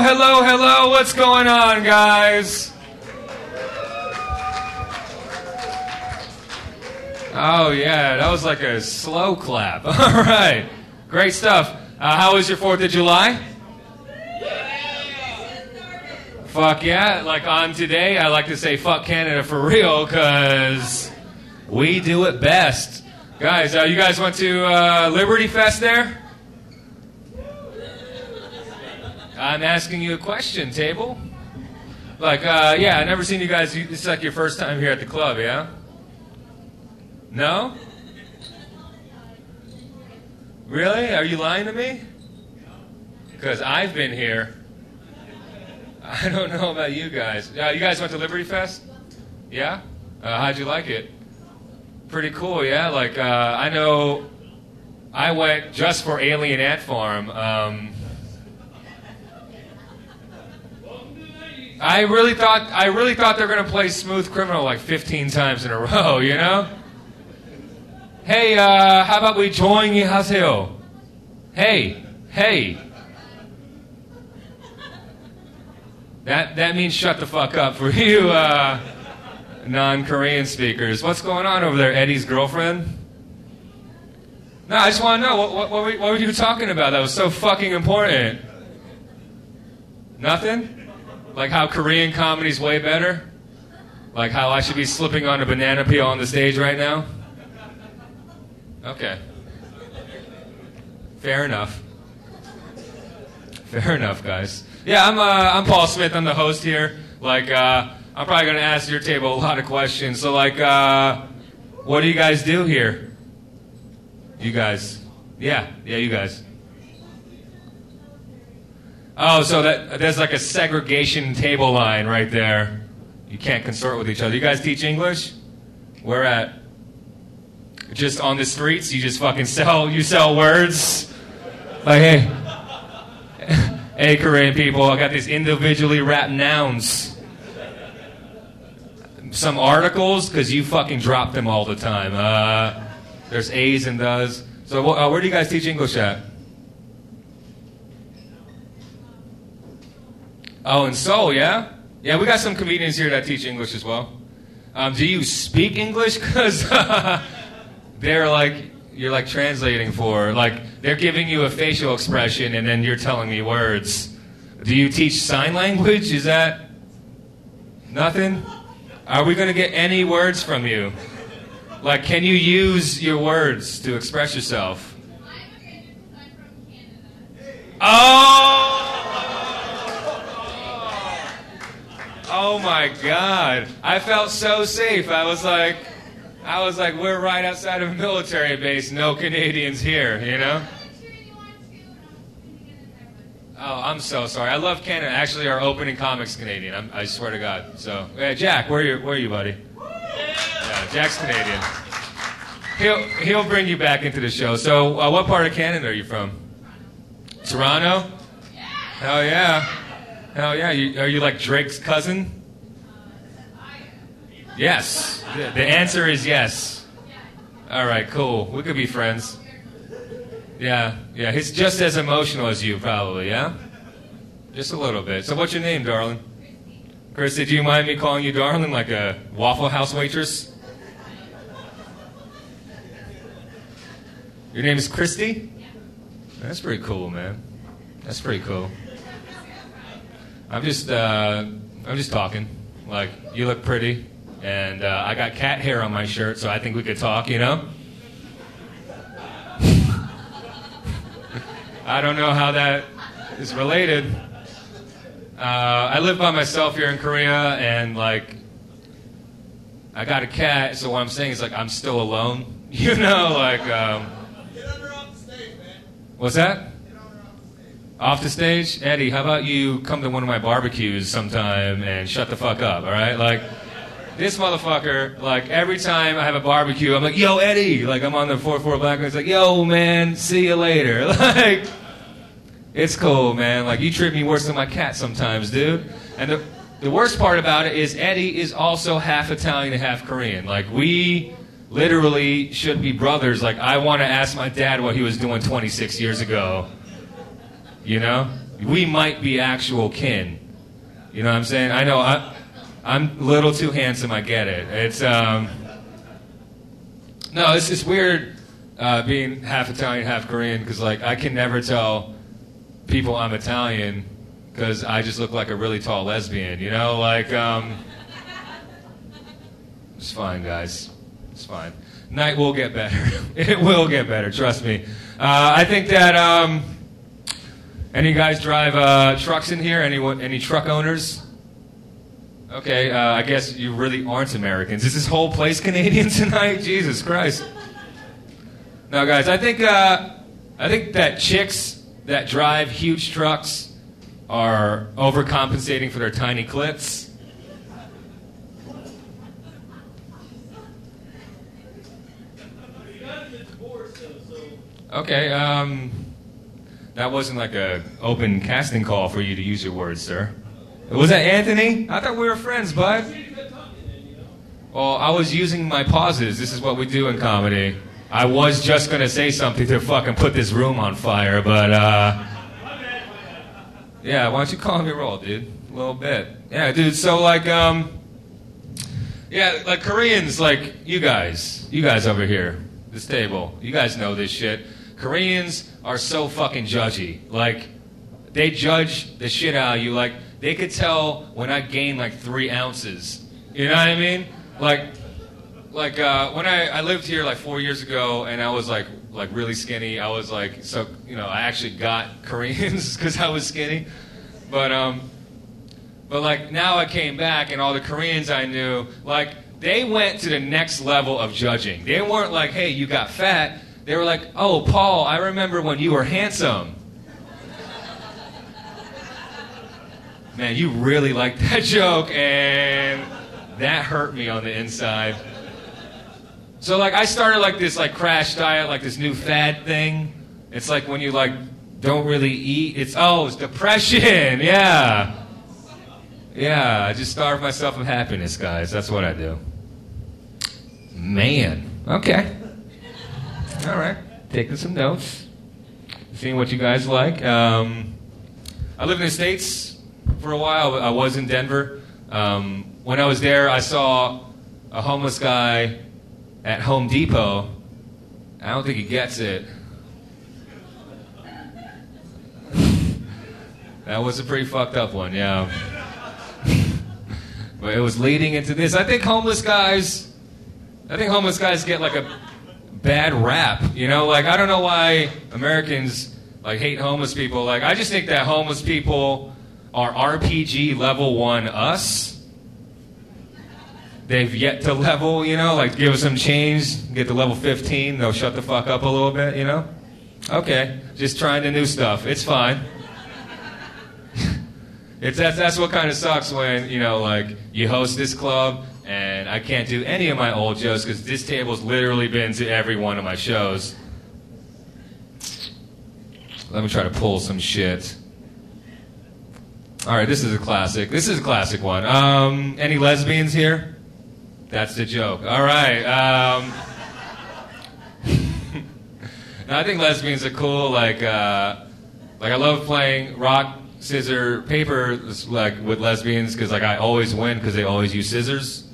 Hello, hello. What's going on, guys? Oh, yeah, that was like a slow clap. All right. Great stuff. Uh, how was your 4th of July? Fuck yeah. Like on today, I like to say fuck Canada for real because we do it best. Guys, uh, you guys went to uh, Liberty Fest there? I'm asking you a question, table. Like, uh, yeah, I never seen you guys. It's like your first time here at the club, yeah? No? Really? Are you lying to me? Because I've been here. I don't know about you guys. Uh, you guys went to Liberty Fest? Yeah? Uh, how'd you like it? Pretty cool, yeah? Like, uh, I know I went just for Alien Ant Farm. Um, I really thought I really thought they're going to play Smooth Criminal like 15 times in a row, you know? Hey, uh, how about we join Yihaseo? Hey, hey. That, that means shut the fuck up for you uh, non Korean speakers. What's going on over there, Eddie's girlfriend? No, I just want to know what, what, what, were, what were you talking about that was so fucking important? Nothing? Like how Korean comedy's way better? Like how I should be slipping on a banana peel on the stage right now? Okay. Fair enough. Fair enough, guys. Yeah, I'm, uh, I'm Paul Smith. I'm the host here. Like, uh, I'm probably going to ask your table a lot of questions. So, like, uh, what do you guys do here? You guys. Yeah, yeah, you guys. Oh, so that there's like a segregation table line right there. You can't consort with each other. You guys teach English? Where at? Just on the streets? You just fucking sell you sell words? Like hey. hey Korean people, I got these individually wrapped nouns. Some articles, because you fucking drop them all the time. Uh, there's A's and does. So uh, where do you guys teach English at? Oh, in Seoul, yeah? Yeah, we got some comedians here that teach English as well. Um, do you speak English? Because they're like, you're like translating for, like, they're giving you a facial expression and then you're telling me words. Do you teach sign language? Is that nothing? Are we going to get any words from you? Like, can you use your words to express yourself? Oh! Oh my God. I felt so safe. I was like, I was like, we're right outside of a military base. No Canadians here, you know? Oh, I'm so sorry. I love Canada. Actually, our opening comic's Canadian. I'm, i swear to God. So, yeah, Jack, where are you, where are you, buddy? Yeah, Jack's Canadian. He'll he'll bring you back into the show. So, uh, what part of Canada are you from? Toronto. Hell yeah. Hell yeah. You, are you like Drake's cousin? Yes. The answer is yes. All right, cool. We could be friends. Yeah, yeah. He's just as emotional as you, probably, yeah? Just a little bit. So, what's your name, darling? Christy, do you mind me calling you darling like a Waffle House waitress? Your name is Christy? That's pretty cool, man. That's pretty cool. I'm just, uh, I'm just talking. Like, you look pretty, and uh, I got cat hair on my shirt, so I think we could talk, you know? I don't know how that is related. Uh, I live by myself here in Korea, and like, I got a cat, so what I'm saying is like, I'm still alone. You know, like, um, what's that? Off the stage? Eddie, how about you come to one of my barbecues sometime and shut the fuck up, all right? Like, this motherfucker, like, every time I have a barbecue, I'm like, yo, Eddie! Like, I'm on the 4-4 Black, and it's like, yo, man, see you later. Like, it's cool, man. Like, you treat me worse than my cat sometimes, dude. And the, the worst part about it is Eddie is also half Italian and half Korean. Like, we literally should be brothers. Like, I want to ask my dad what he was doing 26 years ago. You know? we might be actual kin. You know what I'm saying? I know I, I'm a little too handsome. I get it. It's um, no, it's just weird uh, being half Italian, half Korean because like I can never tell people I'm Italian because I just look like a really tall lesbian. You know, like um, it's fine, guys. It's fine. Night will get better. it will get better. Trust me. Uh, I think that. Um, any guys drive uh, trucks in here? Any any truck owners? Okay, uh, I guess you really aren't Americans. Is this whole place Canadian tonight? Jesus Christ! No, guys, I think uh, I think that chicks that drive huge trucks are overcompensating for their tiny clits. Okay, um, that wasn't like a open casting call for you to use your words, sir. Was that Anthony? I thought we were friends, bud. Well, I was using my pauses. This is what we do in comedy. I was just gonna say something to fucking put this room on fire, but uh, yeah. Why don't you call me roll, dude? A little bit. Yeah, dude. So like, um, yeah, like Koreans, like you guys, you guys over here, this table, you guys know this shit. Koreans are so fucking judgy. Like, they judge the shit out of you. Like, they could tell when I gained like three ounces. You know what I mean? Like, like uh, when I, I lived here like four years ago, and I was like like really skinny. I was like so you know I actually got Koreans because I was skinny, but um, but like now I came back, and all the Koreans I knew like they went to the next level of judging. They weren't like, hey, you got fat they were like, oh, Paul, I remember when you were handsome. Man, you really liked that joke, and that hurt me on the inside. So like I started like this like crash diet, like this new fad thing. It's like when you like don't really eat. It's oh, it's depression. Yeah. Yeah, I just starve myself of happiness, guys. That's what I do. Man. Okay. All right. Taking some notes. Seeing what you guys like. Um, I lived in the States for a while. I was in Denver. Um, when I was there, I saw a homeless guy at Home Depot. I don't think he gets it. that was a pretty fucked up one, yeah. but it was leading into this. I think homeless guys, I think homeless guys get like a bad rap. You know, like I don't know why Americans like hate homeless people. Like I just think that homeless people are RPG level one us. They've yet to level, you know, like give us some change, get to level 15, they'll shut the fuck up a little bit, you know? Okay, just trying the new stuff. It's fine. it's that's that's what kind of sucks when, you know, like you host this club and I can't do any of my old jokes because this table's literally been to every one of my shows. Let me try to pull some shit. All right, this is a classic. This is a classic one. Um, any lesbians here? That's the joke. All right. Um, I think lesbians are cool. Like, uh, like I love playing rock, scissor, paper, like with lesbians because like I always win because they always use scissors.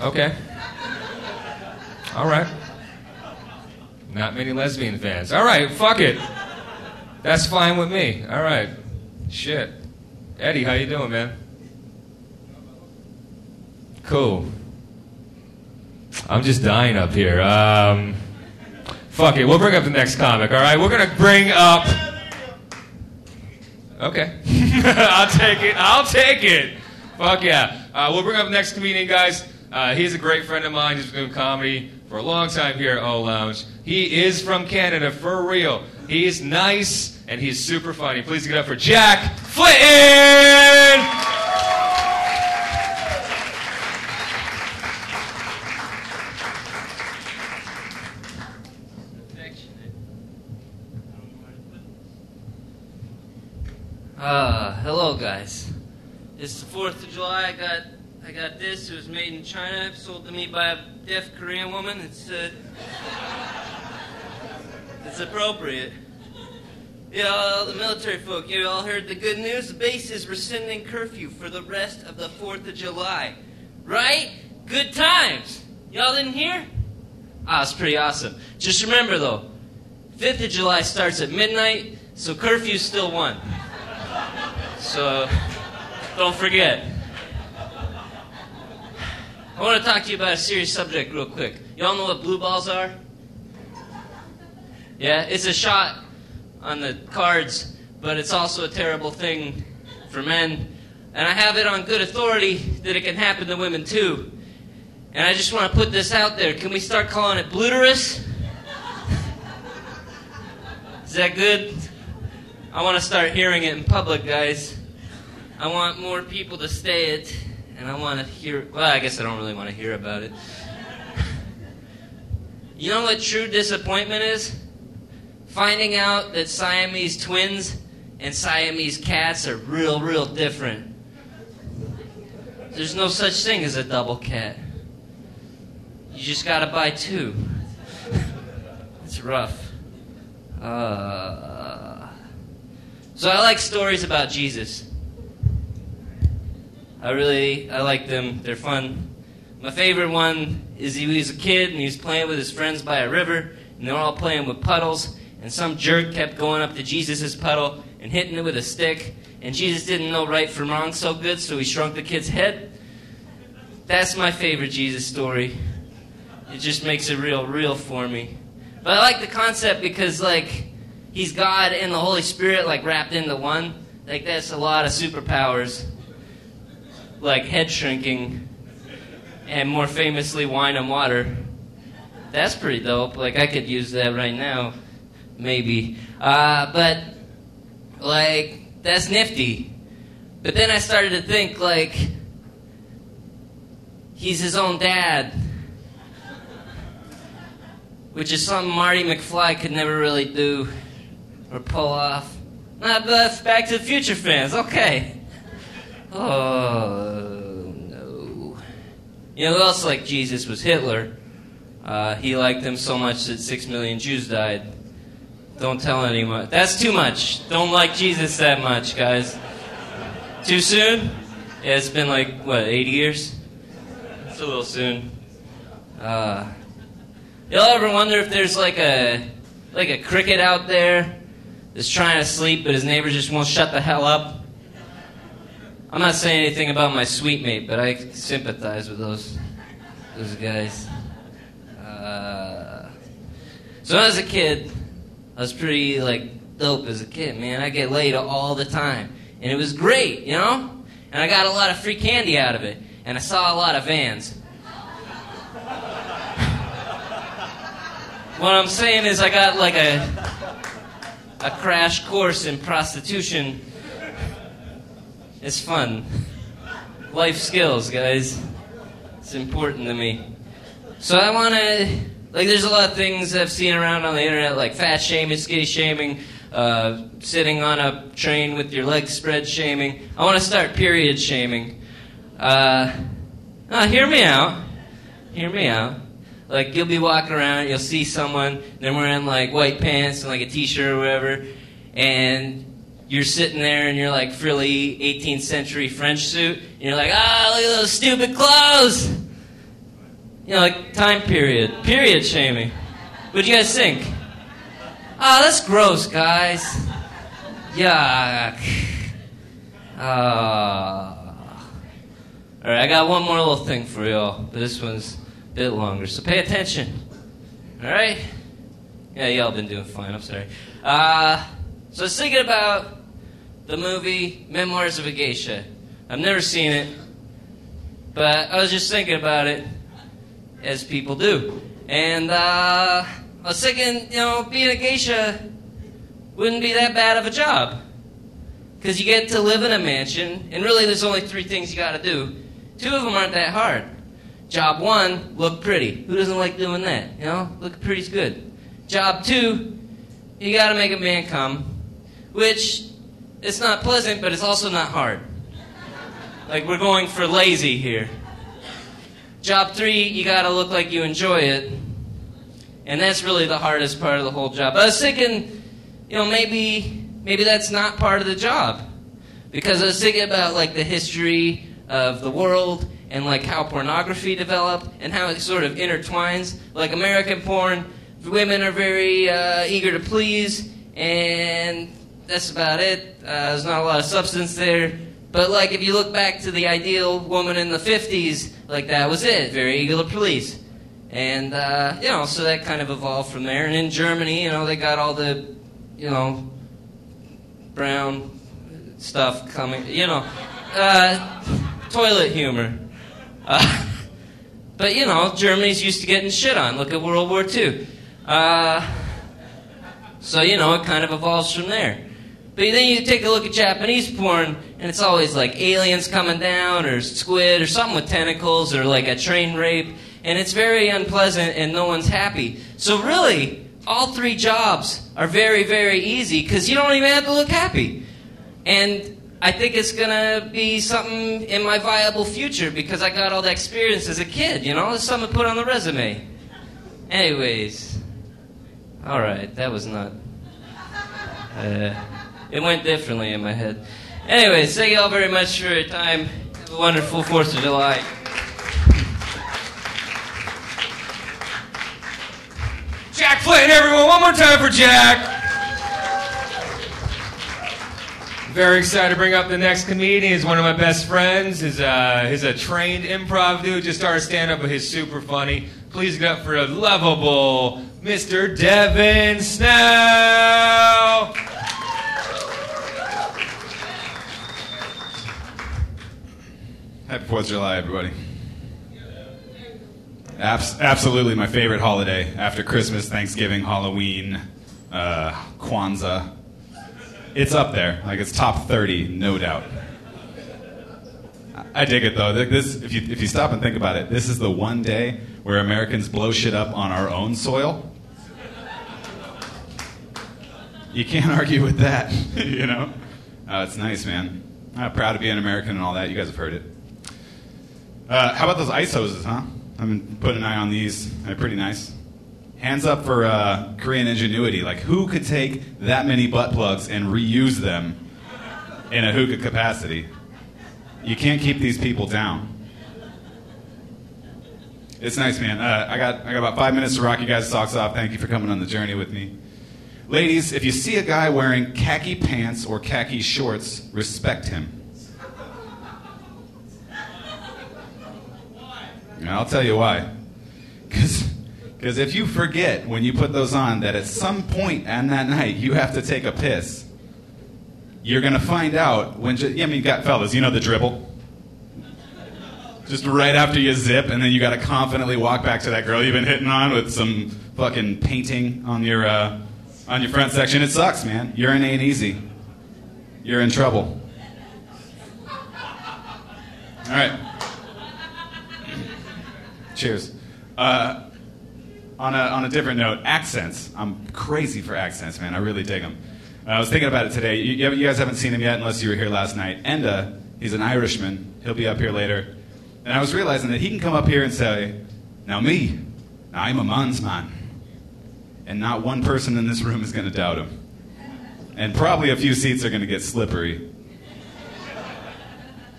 Okay. All right. Not many lesbian fans. All right, fuck it. That's fine with me. All right. Shit. Eddie, how you doing, man? Cool. I'm just dying up here. Um, fuck it. We'll bring up the next comic. All right. We're gonna bring up. Okay. I'll take it. I'll take it. Fuck yeah. Uh, we'll bring up the next comedian, guys. Uh, he's a great friend of mine. He's been doing comedy for a long time here at O Lounge. He is from Canada, for real. He's nice and he's super funny. Please get up for Jack Flitton! Uh, hello guys. It's the 4th of July. I got I got this. It was made in China, sold to me by a deaf Korean woman. It's uh, it's appropriate. Yeah, all the military folk, you all heard the good news? The base is rescinding curfew for the rest of the 4th of July. Right? Good times. Y'all didn't hear? Ah, it's pretty awesome. Just remember though, 5th of July starts at midnight, so curfew's still one. So, don't forget. I want to talk to you about a serious subject real quick. Y'all know what blue balls are? Yeah, it's a shot on the cards, but it's also a terrible thing for men. And I have it on good authority that it can happen to women too. And I just want to put this out there. Can we start calling it bluterus? Is that good? I want to start hearing it in public, guys. I want more people to say it, and I want to hear. Well, I guess I don't really want to hear about it. You know what true disappointment is? Finding out that Siamese twins and Siamese cats are real, real different. There's no such thing as a double cat. You just gotta buy two. it's rough. Uh, so I like stories about Jesus. I really, I like them. They're fun. My favorite one is he was a kid and he was playing with his friends by a river, and they were all playing with puddles, and some jerk kept going up to Jesus' puddle and hitting it with a stick, and Jesus didn't know right from wrong so good, so he shrunk the kid's head. That's my favorite Jesus story. It just makes it real, real for me. But I like the concept because, like, he's God and the Holy Spirit, like, wrapped into one. Like, that's a lot of superpowers. Like, head shrinking, and more famously, wine and water. That's pretty dope. Like, I could use that right now. Maybe. Uh, but, like, that's nifty. But then I started to think, like, he's his own dad which is something Marty McFly could never really do or pull off. Not the Back to the Future fans, okay. Oh, no. You know who else like Jesus was Hitler? Uh, he liked them so much that six million Jews died. Don't tell anyone. That's too much. Don't like Jesus that much, guys. Too soon? Yeah, it's been like, what, 80 years? It's a little soon. Uh, Y'all ever wonder if there's like a like a cricket out there that's trying to sleep, but his neighbor just won't shut the hell up? I'm not saying anything about my sweet mate, but I sympathize with those those guys. Uh, so was a kid, I was pretty like dope as a kid, man. I get laid all the time, and it was great, you know. And I got a lot of free candy out of it, and I saw a lot of vans. What I'm saying is, I got like a a crash course in prostitution. It's fun. Life skills, guys. It's important to me. So I want to like. There's a lot of things I've seen around on the internet, like fat shaming, skinny shaming, uh, sitting on a train with your legs spread shaming. I want to start period shaming. Uh, uh, hear me out. Hear me out. Like you'll be walking around, you'll see someone, they're wearing like white pants and like a t-shirt or whatever, and you're sitting there in your like frilly 18th century French suit, and you're like, ah, look at those stupid clothes. You know, like time period, period shaming. What'd you guys think? Ah, oh, that's gross, guys. Yuck. Ah. All right, I got one more little thing for y'all, but this one's a bit longer. So pay attention. All right? Yeah, y'all been doing fine. I'm sorry. Uh, so I was thinking about the movie Memoirs of a Geisha. I've never seen it, but I was just thinking about it, as people do. And uh, I was thinking, you know, being a geisha wouldn't be that bad of a job. Because you get to live in a mansion, and really there's only three things you got to do. Two of them aren't that hard. Job one, look pretty. Who doesn't like doing that? You know, look pretty's good. Job two, you got to make a man come, which it's not pleasant, but it's also not hard. Like we're going for lazy here. Job three, you got to look like you enjoy it, and that's really the hardest part of the whole job. I was thinking, you know, maybe maybe that's not part of the job. Because I was thinking about like the history of the world and like how pornography developed and how it sort of intertwines. Like American porn, women are very uh, eager to please, and that's about it. Uh, there's not a lot of substance there. But like if you look back to the ideal woman in the 50s, like that was it, very eager to please. And uh, you know, so that kind of evolved from there. And in Germany, you know, they got all the, you know, brown stuff coming, you know, uh, toilet humor. Uh, but you know, Germany's used to getting shit on. Look at World War II. Uh, so you know, it kind of evolves from there. But then you take a look at Japanese porn, and it's always like aliens coming down, or squid, or something with tentacles, or like a train rape, and it's very unpleasant, and no one's happy. So really, all three jobs are very, very easy because you don't even have to look happy. And I think it's gonna be something in my viable future because I got all that experience as a kid. You know, it's something to put on the resume. Anyways, all right, that was not. Uh, it went differently in my head. Anyways, thank you all very much for your time. Have a wonderful Fourth of July. Jack Flynn, everyone, one more time for Jack. Very excited to bring up the next comedian. He's one of my best friends. He's, he's a trained improv dude. Just started stand up, but he's super funny. Please get up for a lovable Mr. Devin Snell. Happy Fourth of July, everybody. Abs- absolutely my favorite holiday after Christmas, Thanksgiving, Halloween, uh, Kwanzaa. It's up there, like it's top thirty, no doubt. I- I dig it though. This, if you if you stop and think about it, this is the one day where Americans blow shit up on our own soil. You can't argue with that, you know. Uh, it's nice, man. I'm proud to be an American and all that. You guys have heard it. Uh, how about those ice hoses, huh? I've been putting an eye on these. They're pretty nice. Hands up for uh, Korean ingenuity. Like, who could take that many butt plugs and reuse them in a hookah capacity? You can't keep these people down. It's nice, man. Uh, I got I got about five minutes to rock you guys' socks off. Thank you for coming on the journey with me. Ladies, if you see a guy wearing khaki pants or khaki shorts, respect him. And I'll tell you why. Because if you forget when you put those on that at some point on that night you have to take a piss, you're going to find out when. Ju- I mean, got fellas, you know the dribble? Just right after you zip, and then you got to confidently walk back to that girl you've been hitting on with some fucking painting on your uh, on your front section. It sucks, man. Urine ain't easy. You're in trouble. All right. Cheers. Uh, on, a, on a different note, accents. I'm crazy for accents, man. I really dig them. I was thinking about it today. You, you guys haven't seen him yet unless you were here last night. Enda, he's an Irishman. He'll be up here later. And I was realizing that he can come up here and say, Now, me, I'm a man's man. And not one person in this room is going to doubt him. And probably a few seats are going to get slippery.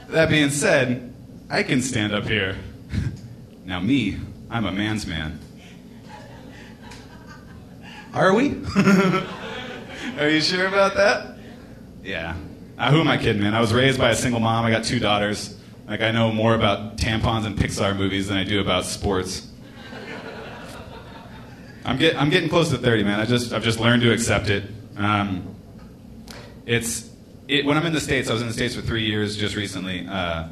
That being said, I can stand up here. Now, me, I'm a man's man. Are we? Are you sure about that? Yeah. Uh, who am I kidding, man? I was raised by a single mom. I got two daughters. Like, I know more about tampons and Pixar movies than I do about sports. I'm, get, I'm getting close to 30, man. I just, I've just learned to accept it. Um, it's, it, when I'm in the States, I was in the States for three years just recently. Uh,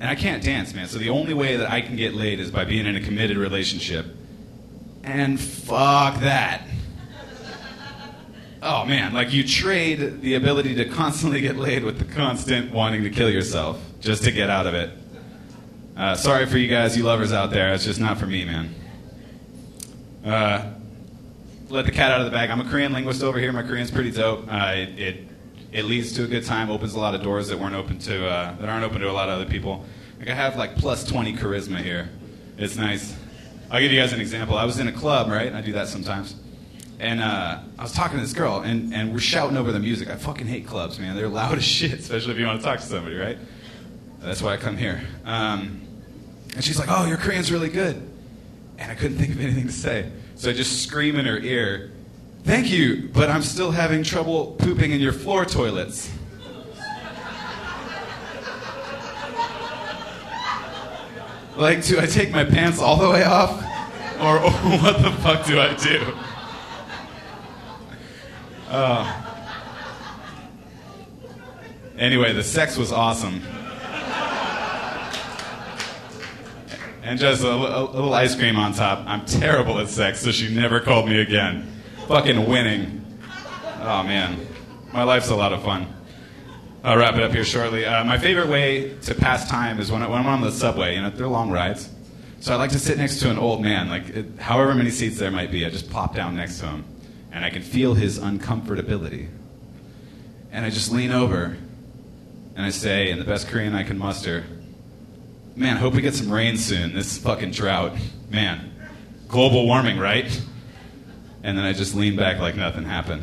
and I can't dance, man. So the only way that I can get laid is by being in a committed relationship. And fuck that. Oh man, like you trade the ability to constantly get laid with the constant wanting to kill yourself just to get out of it. Uh, sorry for you guys, you lovers out there. It's just not for me, man. Uh, let the cat out of the bag. I'm a Korean linguist over here. My Korean's pretty dope. Uh, it, it it leads to a good time, opens a lot of doors that weren't open to uh, that aren't open to a lot of other people. Like I have like plus 20 charisma here. It's nice. I'll give you guys an example. I was in a club, right? I do that sometimes. and uh, I was talking to this girl, and, and we're shouting over the music. I fucking hate clubs, man. They're loud as shit, especially if you want to talk to somebody, right? That's why I come here. Um, and she's like, "Oh, your Korean's really good," and I couldn't think of anything to say, so I just scream in her ear, "Thank you, but I'm still having trouble pooping in your floor toilets." Like, do I take my pants all the way off? Or, what the fuck do I do? Uh, anyway, the sex was awesome. And just a, a, little ice cream on top. I'm terrible at sex, so she never called me again. Fucking winning. Oh man, my life's a lot of fun. I'll wrap it up here shortly. Uh, my favorite way to pass time is when, I, when I'm on the subway. You know, they're long rides. So I like to sit next to an old man, like it, however many seats there might be. I just plop down next to him, and I can feel his uncomfortability. And I just lean over, and I say, in the best Korean I can muster, "Man, hope we get some rain soon. This fucking drought, man, global warming, right?" And then I just lean back like nothing happened.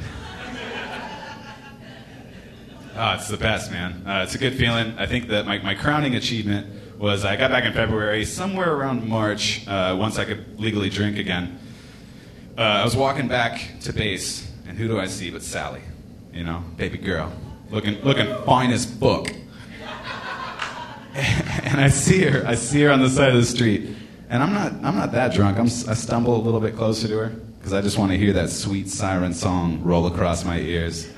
Oh, it's the best, man. Uh, it's a good feeling. I think that my, my crowning achievement was I got back in February, somewhere around March, uh, once I could legally drink again. Uh, I was walking back to base, and who do I see but Sally? You know, baby girl, looking looking fine as fuck. and I see her. I see her on the side of the street, and I'm not I'm not that drunk. I'm, I stumble a little bit closer to her because I just want to hear that sweet siren song roll across my ears,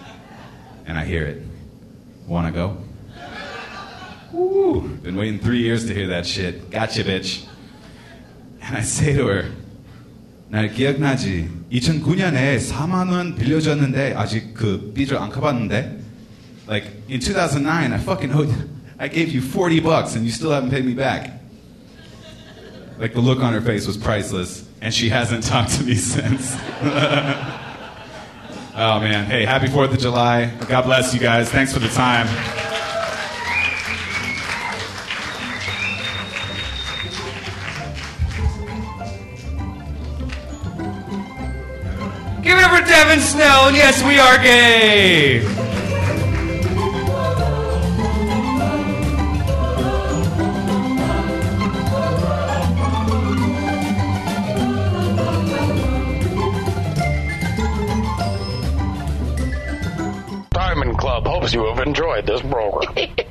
and I hear it. Wanna go? Woo! Been waiting three years to hear that shit. Gotcha, bitch. And I say to her, 날 기억나지? 2009년에 4만 원 빌려줬는데 아직 그 빚을 안 갚았는데? Like in 2009, I fucking owed, I gave you 40 bucks and you still haven't paid me back. Like the look on her face was priceless, and she hasn't talked to me since. Oh man, hey, happy 4th of July. God bless you guys. Thanks for the time. Give it up for Devin Snell, and yes, we are gay! Club hopes you have enjoyed this program.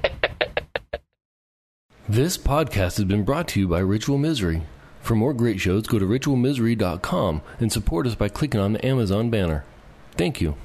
This podcast has been brought to you by Ritual Misery. For more great shows, go to ritualmisery.com and support us by clicking on the Amazon banner. Thank you.